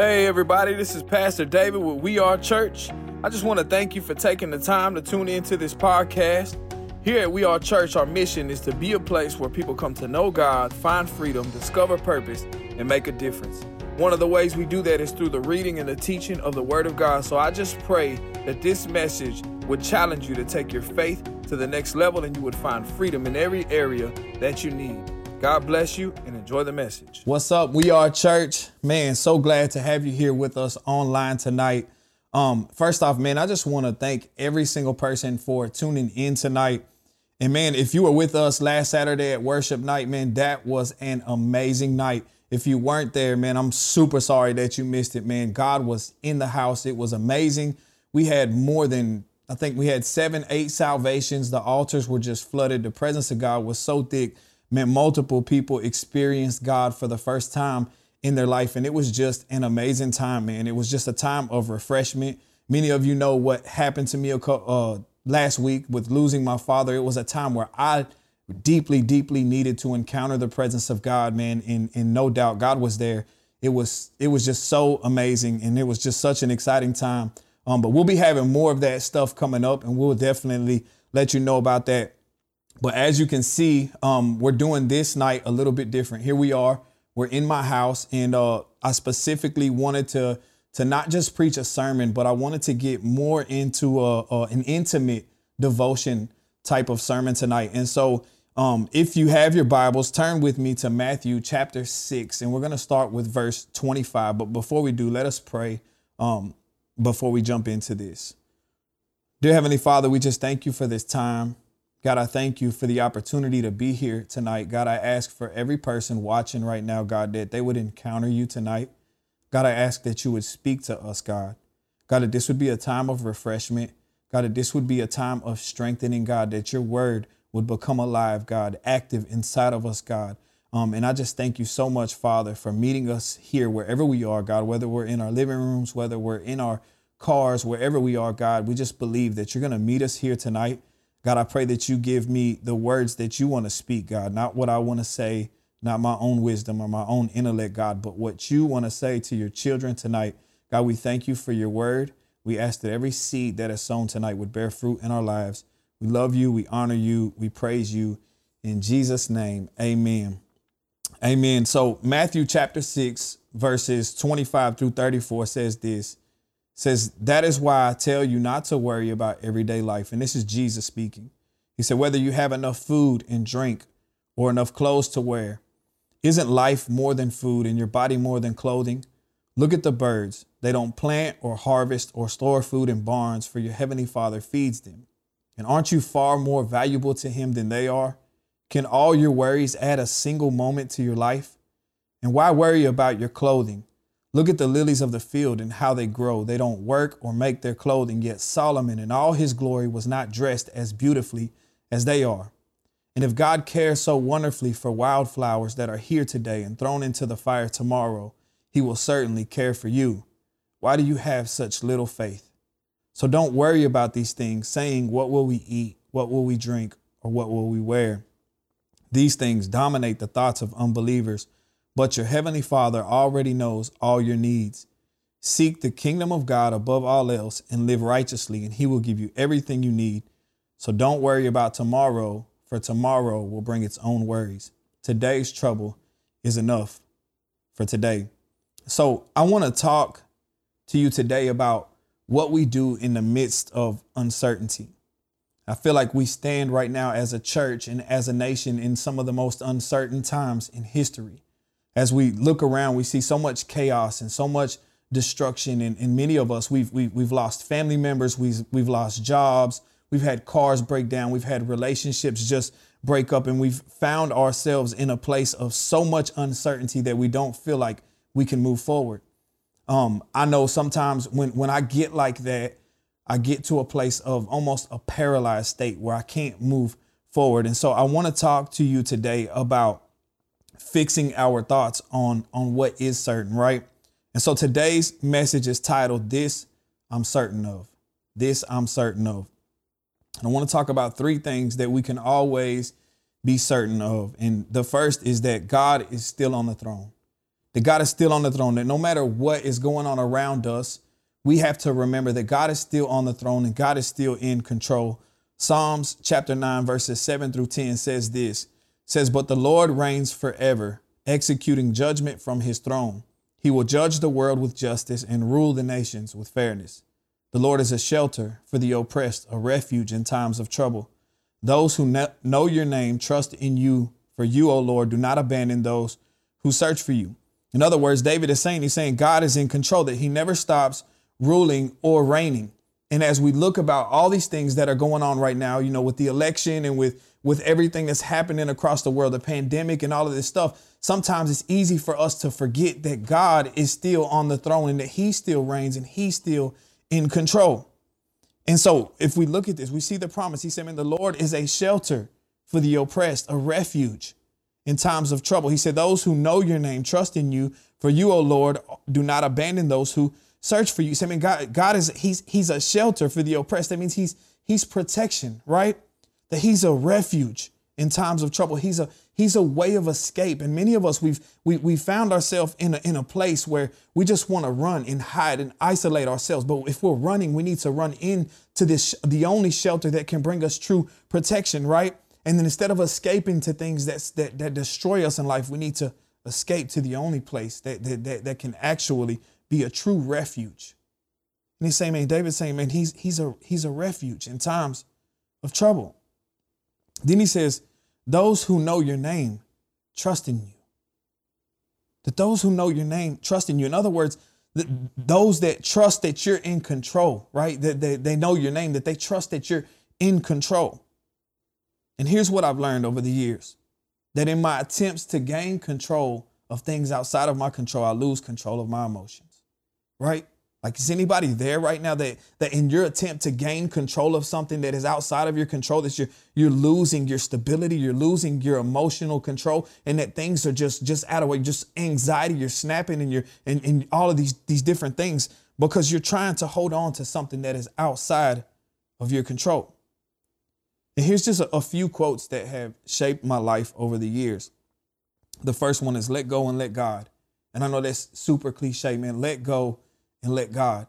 Hey, everybody, this is Pastor David with We Are Church. I just want to thank you for taking the time to tune into this podcast. Here at We Are Church, our mission is to be a place where people come to know God, find freedom, discover purpose, and make a difference. One of the ways we do that is through the reading and the teaching of the Word of God. So I just pray that this message would challenge you to take your faith to the next level and you would find freedom in every area that you need. God bless you and enjoy the message. What's up? We are church. Man, so glad to have you here with us online tonight. Um, first off, man, I just want to thank every single person for tuning in tonight. And man, if you were with us last Saturday at worship night, man, that was an amazing night. If you weren't there, man, I'm super sorry that you missed it, man. God was in the house. It was amazing. We had more than, I think we had seven, eight salvations. The altars were just flooded. The presence of God was so thick meant multiple people experienced God for the first time in their life. And it was just an amazing time, man. It was just a time of refreshment. Many of you know what happened to me uh, last week with losing my father. It was a time where I deeply, deeply needed to encounter the presence of God, man. And, and no doubt God was there. It was it was just so amazing and it was just such an exciting time. Um, but we'll be having more of that stuff coming up and we'll definitely let you know about that but as you can see, um, we're doing this night a little bit different. Here we are. We're in my house, and uh, I specifically wanted to to not just preach a sermon, but I wanted to get more into a, a, an intimate devotion type of sermon tonight. And so, um, if you have your Bibles, turn with me to Matthew chapter six, and we're going to start with verse twenty-five. But before we do, let us pray um, before we jump into this. Dear Heavenly Father, we just thank you for this time. God, I thank you for the opportunity to be here tonight. God, I ask for every person watching right now, God, that they would encounter you tonight. God, I ask that you would speak to us, God. God, that this would be a time of refreshment. God, that this would be a time of strengthening, God, that your word would become alive, God, active inside of us, God. Um, and I just thank you so much, Father, for meeting us here wherever we are, God, whether we're in our living rooms, whether we're in our cars, wherever we are, God. We just believe that you're going to meet us here tonight. God, I pray that you give me the words that you want to speak, God, not what I want to say, not my own wisdom or my own intellect, God, but what you want to say to your children tonight. God, we thank you for your word. We ask that every seed that is sown tonight would bear fruit in our lives. We love you. We honor you. We praise you. In Jesus' name, amen. Amen. So, Matthew chapter 6, verses 25 through 34 says this says, That is why I tell you not to worry about everyday life. And this is Jesus speaking. He said, Whether you have enough food and drink or enough clothes to wear, isn't life more than food and your body more than clothing? Look at the birds. They don't plant or harvest or store food in barns, for your heavenly Father feeds them. And aren't you far more valuable to Him than they are? Can all your worries add a single moment to your life? And why worry about your clothing? Look at the lilies of the field and how they grow. They don't work or make their clothing, yet Solomon in all his glory was not dressed as beautifully as they are. And if God cares so wonderfully for wildflowers that are here today and thrown into the fire tomorrow, he will certainly care for you. Why do you have such little faith? So don't worry about these things, saying, What will we eat? What will we drink? Or what will we wear? These things dominate the thoughts of unbelievers but your heavenly Father already knows all your needs. Seek the kingdom of God above all else and live righteously, and He will give you everything you need. So don't worry about tomorrow, for tomorrow will bring its own worries. Today's trouble is enough for today. So I want to talk to you today about what we do in the midst of uncertainty. I feel like we stand right now as a church and as a nation in some of the most uncertain times in history as we look around, we see so much chaos and so much destruction. And, and many of us, we've, we've, we've lost family members, we've, we've lost jobs, we've had cars break down, we've had relationships just break up, and we've found ourselves in a place of so much uncertainty that we don't feel like we can move forward. Um, I know sometimes when, when I get like that, I get to a place of almost a paralyzed state where I can't move forward. And so I want to talk to you today about fixing our thoughts on on what is certain, right? And so today's message is titled This I'm Certain of. This I'm certain of. And I want to talk about three things that we can always be certain of. And the first is that God is still on the throne. that God is still on the throne, that no matter what is going on around us, we have to remember that God is still on the throne and God is still in control. Psalms chapter 9, verses 7 through 10 says this says, But the Lord reigns forever, executing judgment from his throne. He will judge the world with justice and rule the nations with fairness. The Lord is a shelter for the oppressed, a refuge in times of trouble. Those who know your name trust in you, for you, O Lord, do not abandon those who search for you. In other words, David is saying, he's saying God is in control, that he never stops ruling or reigning. And as we look about all these things that are going on right now, you know, with the election and with with everything that's happening across the world, the pandemic and all of this stuff, sometimes it's easy for us to forget that God is still on the throne and that he still reigns and he's still in control. And so if we look at this, we see the promise. He said, Man, the Lord is a shelter for the oppressed, a refuge in times of trouble. He said, Those who know your name trust in you. For you, O Lord, do not abandon those who search for you. He said, Man, God, God is He's He's a shelter for the oppressed. That means He's He's protection, right? That He's a refuge in times of trouble. He's a He's a way of escape. And many of us we've we we found ourselves in a in a place where we just want to run and hide and isolate ourselves. But if we're running, we need to run in to this the only shelter that can bring us true protection, right? And then instead of escaping to things that's, that, that destroy us in life, we need to escape to the only place that, that, that, that can actually be a true refuge. And he's saying, man, David's saying, man, he's, he's, a, he's a refuge in times of trouble. Then he says, those who know your name trust in you. That those who know your name trust in you. In other words, those that trust that you're in control, right? That they, they know your name, that they trust that you're in control. And here's what I've learned over the years that in my attempts to gain control of things outside of my control, I lose control of my emotions. Right? Like, is anybody there right now that, that in your attempt to gain control of something that is outside of your control, that you're you're losing your stability, you're losing your emotional control, and that things are just just out of way, just anxiety, you're snapping and you're and, and all of these these different things because you're trying to hold on to something that is outside of your control. And here's just a, a few quotes that have shaped my life over the years. The first one is let go and let God. And I know that's super cliche, man. Let go and let God.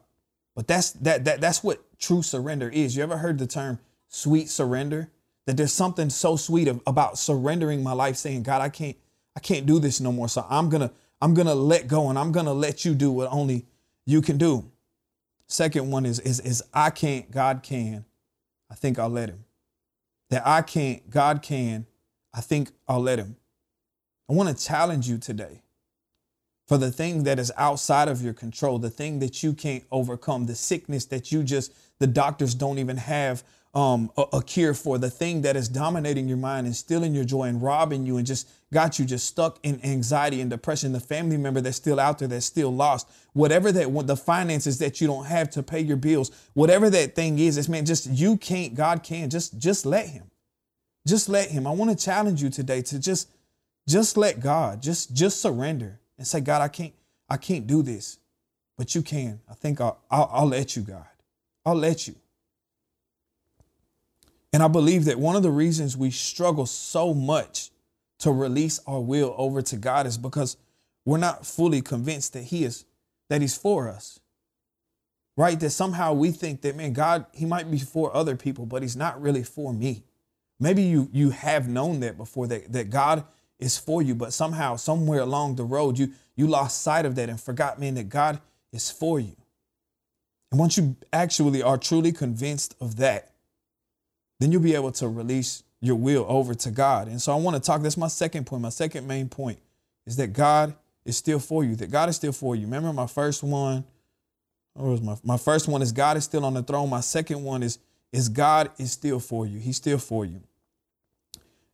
But that's that that that's what true surrender is. You ever heard the term sweet surrender? That there's something so sweet of, about surrendering my life, saying, God, I can't, I can't do this no more. So I'm gonna, I'm gonna let go and I'm gonna let you do what only you can do. Second one is is is I can't, God can. I think I'll let him that I can't, God can, I think I'll let him. I want to challenge you today for the thing that is outside of your control, the thing that you can't overcome, the sickness that you just, the doctors don't even have um, a, a, cure for, the thing that is dominating your mind and stealing your joy and robbing you and just got you just stuck in anxiety and depression, the family member that's still out there that's still lost, whatever that, the finances that you don't have to pay your bills, whatever that thing is, it's man, just you can't, God can, just, just let him. Just let him. I want to challenge you today to just, just let God, just, just surrender and say, God, I can't, I can't do this, but you can. I think I'll, I'll, I'll let you, God. I'll let you. And I believe that one of the reasons we struggle so much to release our will over to God is because we're not fully convinced that He is, that He's for us. Right? That somehow we think that, man, God, He might be for other people, but He's not really for me. Maybe you you have known that before, that, that God is for you, but somehow, somewhere along the road, you you lost sight of that and forgot, man, that God is for you. And once you actually are truly convinced of that, then you'll be able to release your will over to God. And so I want to talk. That's my second point. My second main point is that God is still for you. That God is still for you. Remember my first one. What was my my first one is God is still on the throne. My second one is is God is still for you. He's still for you.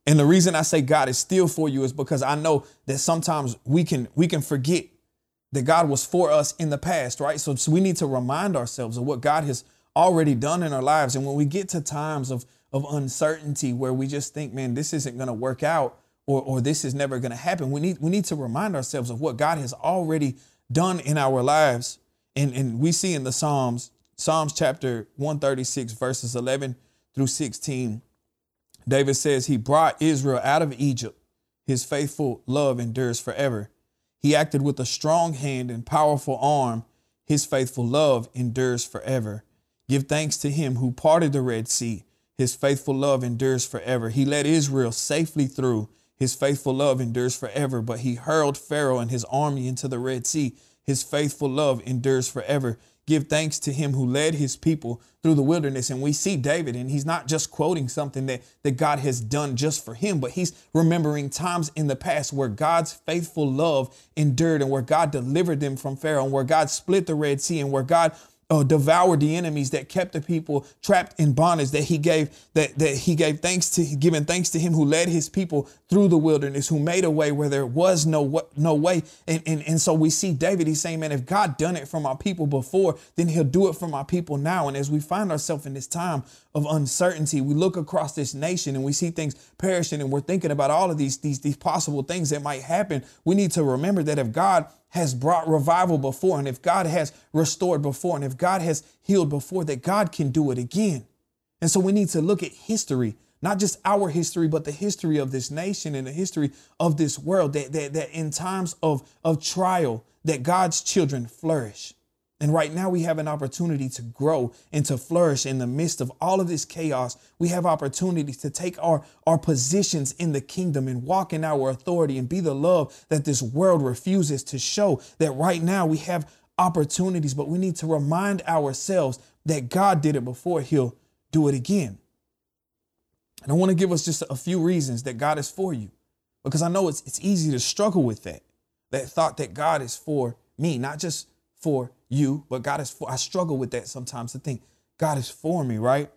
And the reason I say God is still for you is because I know that sometimes we can we can forget that God was for us in the past, right? So, so we need to remind ourselves of what God has already done in our lives. And when we get to times of of uncertainty where we just think, man, this isn't going to work out or, or this is never going to happen. We need, we need to remind ourselves of what God has already done in our lives. And, and we see in the Psalms, Psalms chapter 136, verses 11 through 16, David says, He brought Israel out of Egypt. His faithful love endures forever. He acted with a strong hand and powerful arm. His faithful love endures forever. Give thanks to him who parted the Red Sea. His faithful love endures forever. He led Israel safely through. His faithful love endures forever. But he hurled Pharaoh and his army into the Red Sea. His faithful love endures forever give thanks to him who led his people through the wilderness. And we see David, and he's not just quoting something that, that God has done just for him, but he's remembering times in the past where God's faithful love endured and where God delivered them from Pharaoh and where God split the Red Sea and where God uh, devoured the enemies that kept the people trapped in bondage that he gave that that he gave thanks to giving thanks to him who led his people through the wilderness who made a way where there was no no way. And, and and so we see david he's saying man if god done it for my people before then he'll do it for my people now. And as we find ourselves in this time of uncertainty we look across this nation and we see things perishing and we're thinking about all of these these these possible things that might happen. We need to remember that if god has brought revival before, and if God has restored before, and if God has healed before, that God can do it again. And so we need to look at history, not just our history, but the history of this nation and the history of this world, that, that, that in times of, of trial, that God's children flourish. And right now we have an opportunity to grow and to flourish in the midst of all of this chaos. We have opportunities to take our, our positions in the kingdom and walk in our authority and be the love that this world refuses to show. That right now we have opportunities, but we need to remind ourselves that God did it before, He'll do it again. And I want to give us just a few reasons that God is for you, because I know it's, it's easy to struggle with that, that thought that God is for me, not just for you, but God is for, I struggle with that sometimes to think God is for me, right?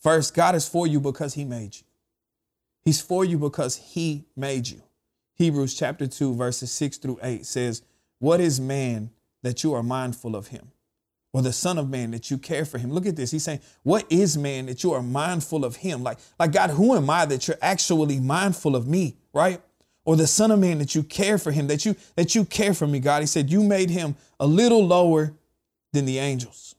First, God is for you because he made you. He's for you because he made you. Hebrews chapter 2, verses 6 through 8 says, What is man that you are mindful of him? Or the Son of Man that you care for him. Look at this. He's saying, What is man that you are mindful of him? Like, like God, who am I that you're actually mindful of me, right? Or the son of man that you care for him that you that you care for me god. He said you made him a little lower than the angels.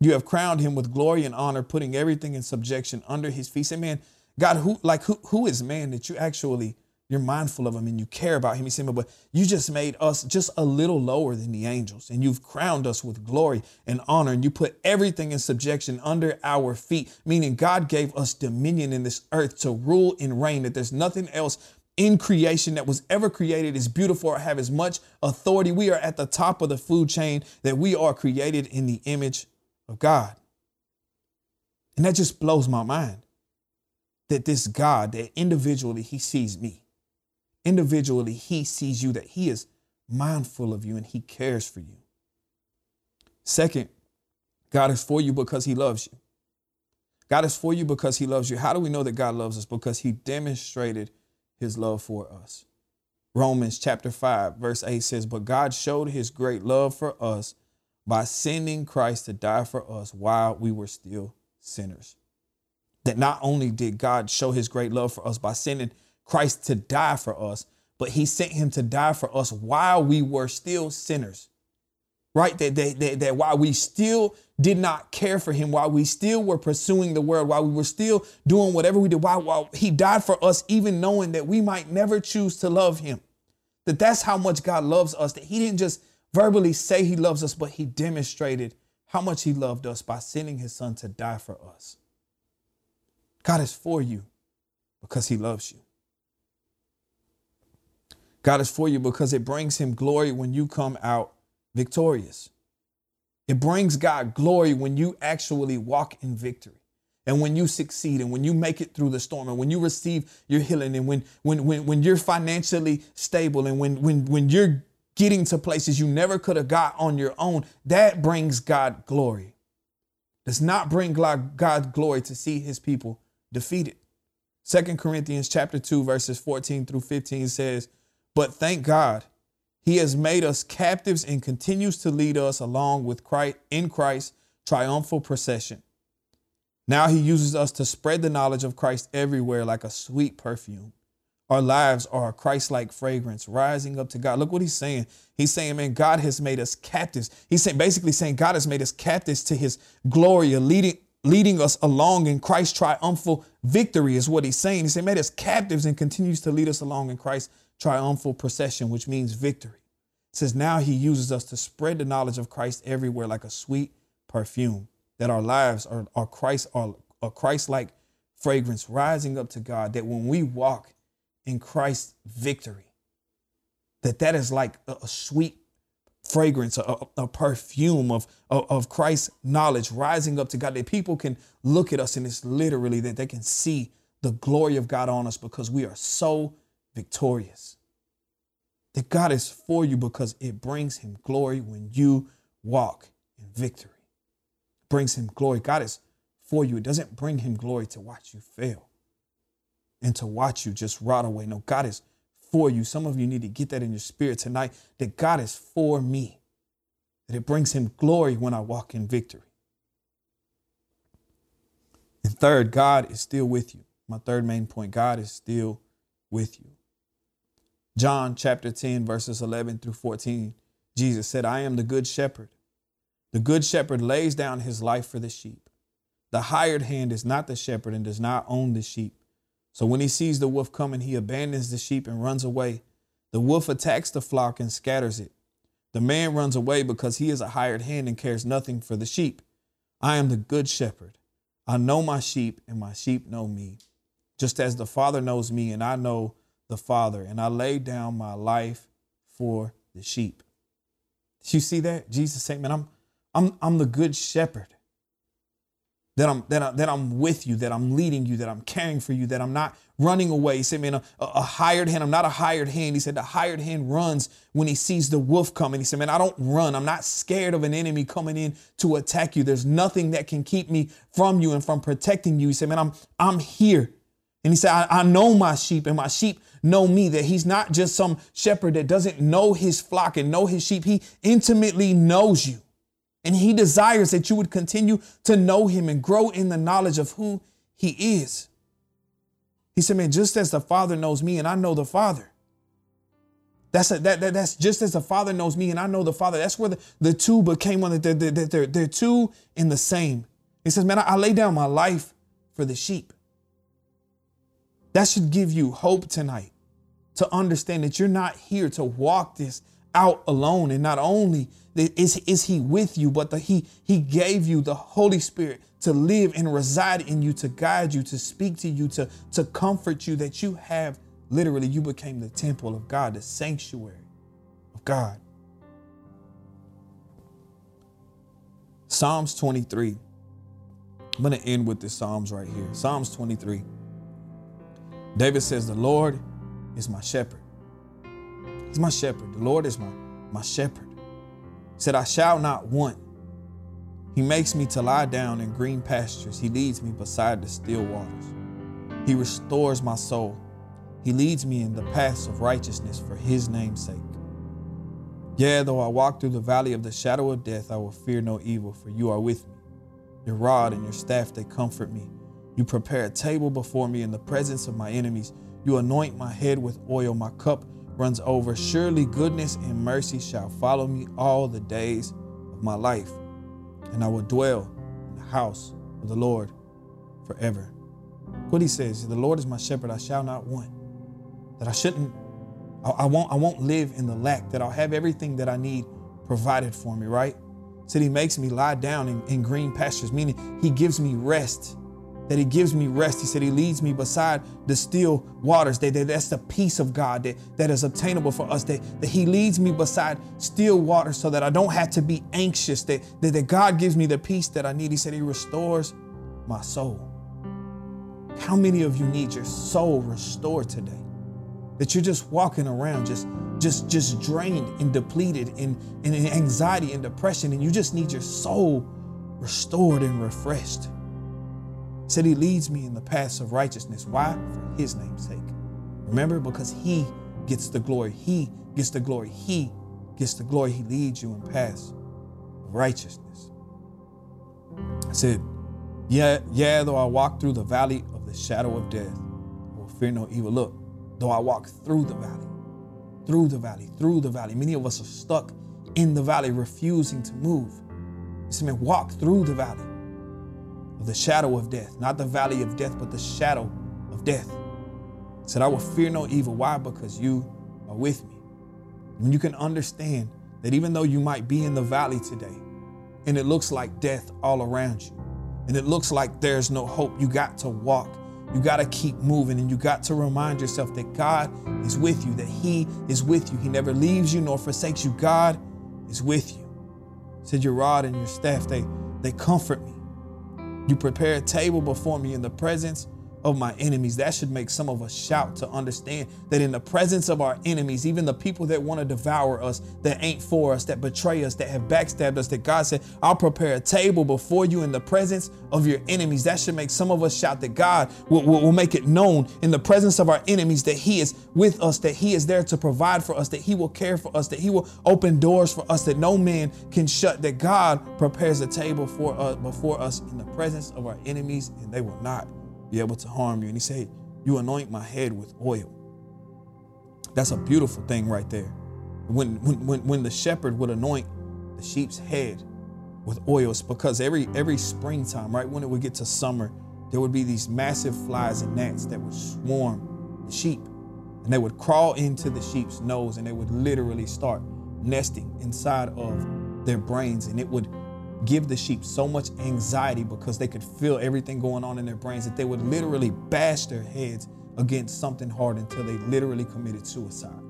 You have crowned him with glory and honor putting everything in subjection under his feet. Say man god who like who, who is man that you actually you're mindful of him and you care about him. He said, but you just made us just a little lower than the angels and you've crowned us with glory and honor and you put everything in subjection under our feet, meaning God gave us dominion in this earth to rule and reign, that there's nothing else in creation that was ever created is beautiful or have as much authority. We are at the top of the food chain that we are created in the image of God. And that just blows my mind that this God, that individually he sees me, individually he sees you, that he is mindful of you and he cares for you. Second, God is for you because he loves you. God is for you because he loves you. How do we know that God loves us? Because he demonstrated his love for us. Romans chapter 5, verse 8 says, But God showed his great love for us by sending Christ to die for us while we were still sinners. That not only did God show his great love for us by sending Christ to die for us, but he sent him to die for us while we were still sinners right? That, that, that, that while we still did not care for him, while we still were pursuing the world, while we were still doing whatever we did, while, while he died for us, even knowing that we might never choose to love him. That that's how much God loves us, that he didn't just verbally say he loves us, but he demonstrated how much he loved us by sending his son to die for us. God is for you because he loves you. God is for you because it brings him glory when you come out victorious. It brings God glory when you actually walk in victory. And when you succeed and when you make it through the storm and when you receive your healing and when when when, when you're financially stable and when when when you're getting to places you never could have got on your own that brings God glory. Does not bring God glory to see his people defeated. Second Corinthians chapter 2 verses 14 through 15 says but thank God he has made us captives and continues to lead us along with Christ in Christ's triumphal procession. Now he uses us to spread the knowledge of Christ everywhere like a sweet perfume. Our lives are a Christ like fragrance rising up to God. Look what he's saying. He's saying, man, God has made us captives. He's saying, basically saying, God has made us captives to his glory, leading, leading us along in Christ's triumphal victory, is what he's saying. He's said, made us captives and continues to lead us along in Christ's triumphal procession, which means victory. It says, Now he uses us to spread the knowledge of Christ everywhere like a sweet perfume, that our lives are, are Christ are a Christ-like fragrance rising up to God, that when we walk in Christ's victory, that that is like a, a sweet fragrance, a, a perfume of, of, of Christ's knowledge rising up to God, that people can look at us and it's literally that they can see the glory of God on us because we are so victorious. That God is for you because it brings him glory when you walk in victory. It brings him glory. God is for you. It doesn't bring him glory to watch you fail and to watch you just rot away. No, God is for you. Some of you need to get that in your spirit tonight that God is for me, that it brings him glory when I walk in victory. And third, God is still with you. My third main point God is still with you. John chapter 10, verses 11 through 14, Jesus said, I am the good shepherd. The good shepherd lays down his life for the sheep. The hired hand is not the shepherd and does not own the sheep. So when he sees the wolf coming, he abandons the sheep and runs away. The wolf attacks the flock and scatters it. The man runs away because he is a hired hand and cares nothing for the sheep. I am the good shepherd. I know my sheep, and my sheep know me, just as the Father knows me, and I know the Father, and I lay down my life for the sheep. You see that? Jesus saying, Man, I'm I'm I'm the good shepherd that I'm that, I, that I'm with you, that I'm leading you, that I'm caring for you, that I'm not running away. He said, man, a, a, hired hand, I'm not a hired hand. He said, the hired hand runs when he sees the wolf coming. He said, man, I don't run. I'm not scared of an enemy coming in to attack you. There's nothing that can keep me from you and from protecting you. He said, man, I'm I'm here. And he said, I, I know my sheep and my sheep know me, that he's not just some shepherd that doesn't know his flock and know his sheep. He intimately knows you. And he desires that you would continue to know him and grow in the knowledge of who he is. He said, Man, just as the Father knows me and I know the Father. That's a, that, that that's just as the Father knows me and I know the Father. That's where the, the two became one. They're, they're, they're, they're two in the same. He says, Man, I, I lay down my life for the sheep. That should give you hope tonight to understand that you're not here to walk this out alone. And not only is, is he with you, but the, he, he gave you the Holy Spirit to live and reside in you, to guide you, to speak to you, to, to comfort you, that you have literally, you became the temple of God, the sanctuary of God. Psalms 23. I'm going to end with the Psalms right here. Psalms 23. David says, The Lord is my shepherd. He's my shepherd. The Lord is my, my shepherd. He said, I shall not want. He makes me to lie down in green pastures. He leads me beside the still waters. He restores my soul. He leads me in the paths of righteousness for his name's sake. Yea, though I walk through the valley of the shadow of death, I will fear no evil, for you are with me. Your rod and your staff, they comfort me. You prepare a table before me in the presence of my enemies. You anoint my head with oil. My cup runs over. Surely goodness and mercy shall follow me all the days of my life, and I will dwell in the house of the Lord forever. What he says, the Lord is my shepherd, I shall not want. That I shouldn't, I, I won't, I won't live in the lack, that I'll have everything that I need provided for me, right? Said he makes me lie down in, in green pastures, meaning he gives me rest that he gives me rest. He said he leads me beside the still waters. That, that, that's the peace of God that, that is obtainable for us. That, that he leads me beside still waters so that I don't have to be anxious. That, that, that God gives me the peace that I need. He said he restores my soul. How many of you need your soul restored today? That you're just walking around just just just drained and depleted in, in anxiety and depression, and you just need your soul restored and refreshed said he leads me in the paths of righteousness. Why? For his name's sake. Remember, because he gets the glory. He gets the glory. He gets the glory. He leads you in paths of righteousness. I said, yeah, yeah, though I walk through the valley of the shadow of death, I will fear no evil. Look, though I walk through the valley, through the valley, through the valley. Many of us are stuck in the valley, refusing to move. He said, man, walk through the valley of the shadow of death, not the valley of death, but the shadow of death. He said, I will fear no evil. Why? Because you are with me. When you can understand that even though you might be in the valley today and it looks like death all around you and it looks like there's no hope, you got to walk. You got to keep moving and you got to remind yourself that God is with you, that He is with you. He never leaves you nor forsakes you. God is with you. said, Your rod and your staff, they, they comfort me. You prepare a table before me in the presence of my enemies. That should make some of us shout to understand that in the presence of our enemies, even the people that want to devour us, that ain't for us, that betray us, that have backstabbed us, that God said, I'll prepare a table before you in the presence of your enemies. That should make some of us shout that God will, will, will make it known in the presence of our enemies that He is with us, that He is there to provide for us, that He will care for us, that He will open doors for us that no man can shut, that God prepares a table for us before us in the presence of our enemies, and they will not be able to harm you. And he said, You anoint my head with oil. That's a beautiful thing right there. When, when, when, the shepherd would anoint the sheep's head with oils, because every every springtime, right when it would get to summer, there would be these massive flies and gnats that would swarm the sheep. And they would crawl into the sheep's nose and they would literally start nesting inside of their brains. And it would give the sheep so much anxiety because they could feel everything going on in their brains that they would literally bash their heads against something hard until they literally committed suicide.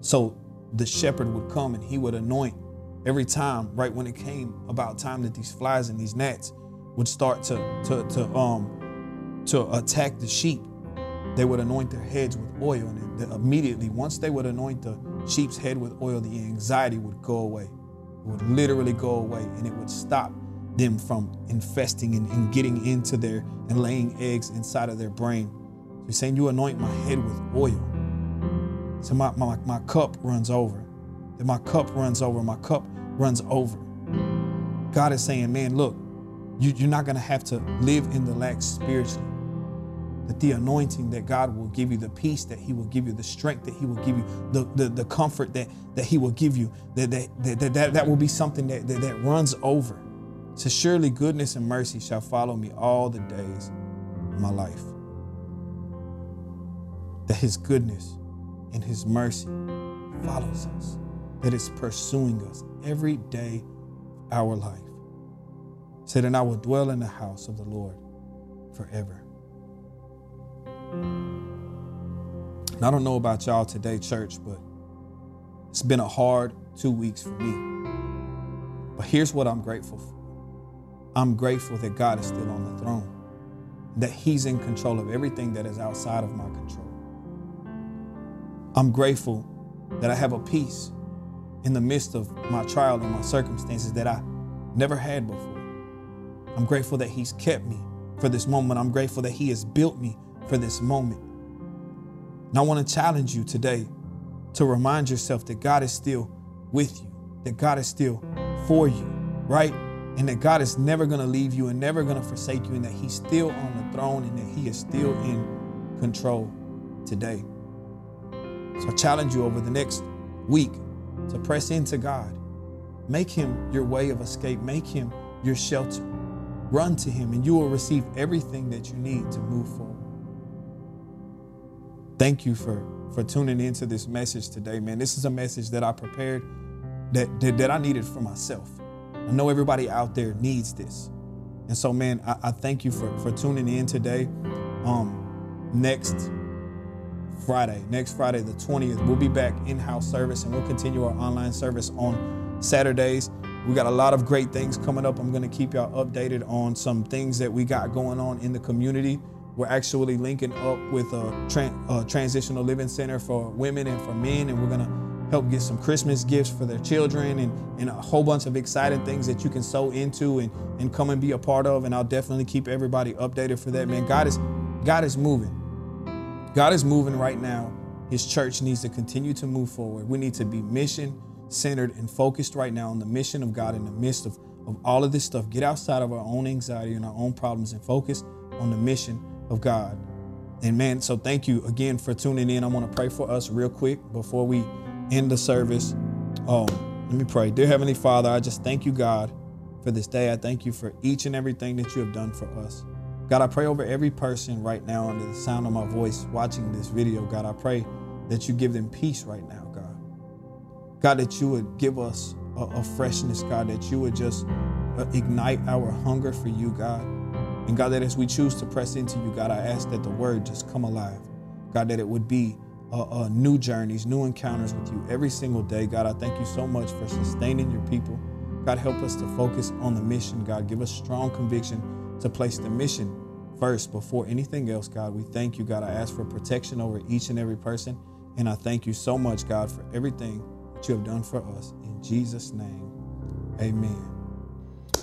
So the shepherd would come and he would anoint every time, right when it came about time that these flies and these gnats would start to to to um to attack the sheep, they would anoint their heads with oil, and immediately once they would anoint the sheep's head with oil, the anxiety would go away would literally go away and it would stop them from infesting and, and getting into their and laying eggs inside of their brain. He's saying, You anoint my head with oil. So my, my, my cup runs over. That my cup runs over. My cup runs over. God is saying, Man, look, you, you're not going to have to live in the lack spiritually that the anointing that God will give you, the peace that He will give you, the strength that He will give you, the, the, the comfort that, that He will give you, that, that, that, that, that will be something that, that, that runs over. So surely goodness and mercy shall follow me all the days of my life. That His goodness and His mercy follows us, that it's pursuing us every day of our life. Said, and I will dwell in the house of the Lord forever. And I don't know about y'all today, church, but it's been a hard two weeks for me. But here's what I'm grateful for I'm grateful that God is still on the throne, that He's in control of everything that is outside of my control. I'm grateful that I have a peace in the midst of my trial and my circumstances that I never had before. I'm grateful that He's kept me for this moment. I'm grateful that He has built me for this moment. And I want to challenge you today to remind yourself that God is still with you, that God is still for you, right? And that God is never going to leave you and never going to forsake you, and that He's still on the throne and that He is still in control today. So I challenge you over the next week to press into God. Make Him your way of escape, make Him your shelter. Run to Him, and you will receive everything that you need to move forward. Thank you for for tuning into this message today, man. This is a message that I prepared that that, that I needed for myself. I know everybody out there needs this. And so, man, I, I thank you for, for tuning in today. Um, next Friday, next Friday, the 20th, we'll be back in-house service and we'll continue our online service on Saturdays. We got a lot of great things coming up. I'm going to keep y'all updated on some things that we got going on in the community. We're actually linking up with a, a transitional living center for women and for men, and we're gonna help get some Christmas gifts for their children and, and a whole bunch of exciting things that you can sow into and, and come and be a part of. And I'll definitely keep everybody updated for that. Man, God is God is moving. God is moving right now. His church needs to continue to move forward. We need to be mission centered and focused right now on the mission of God in the midst of, of all of this stuff. Get outside of our own anxiety and our own problems and focus on the mission of God. And man, so thank you again for tuning in. I want to pray for us real quick before we end the service. Oh, let me pray. Dear Heavenly Father, I just thank you, God, for this day. I thank you for each and everything that you have done for us. God, I pray over every person right now under the sound of my voice watching this video. God, I pray that you give them peace right now, God. God, that you would give us a, a freshness, God, that you would just uh, ignite our hunger for you, God. And God, that as we choose to press into you, God, I ask that the word just come alive. God, that it would be uh, uh, new journeys, new encounters with you every single day. God, I thank you so much for sustaining your people. God, help us to focus on the mission. God, give us strong conviction to place the mission first before anything else. God, we thank you. God, I ask for protection over each and every person. And I thank you so much, God, for everything that you have done for us. In Jesus' name, amen.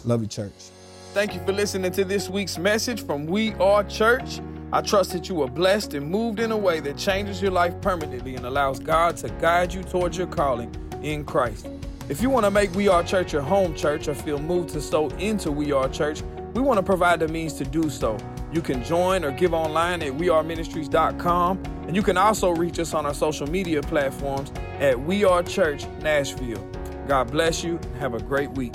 Love you, church. Thank you for listening to this week's message from We Are Church. I trust that you were blessed and moved in a way that changes your life permanently and allows God to guide you towards your calling in Christ. If you want to make We Are Church your home church or feel moved to sow into We Are Church, we want to provide the means to do so. You can join or give online at weareministries.com, and you can also reach us on our social media platforms at We Are Church Nashville. God bless you. Have a great week.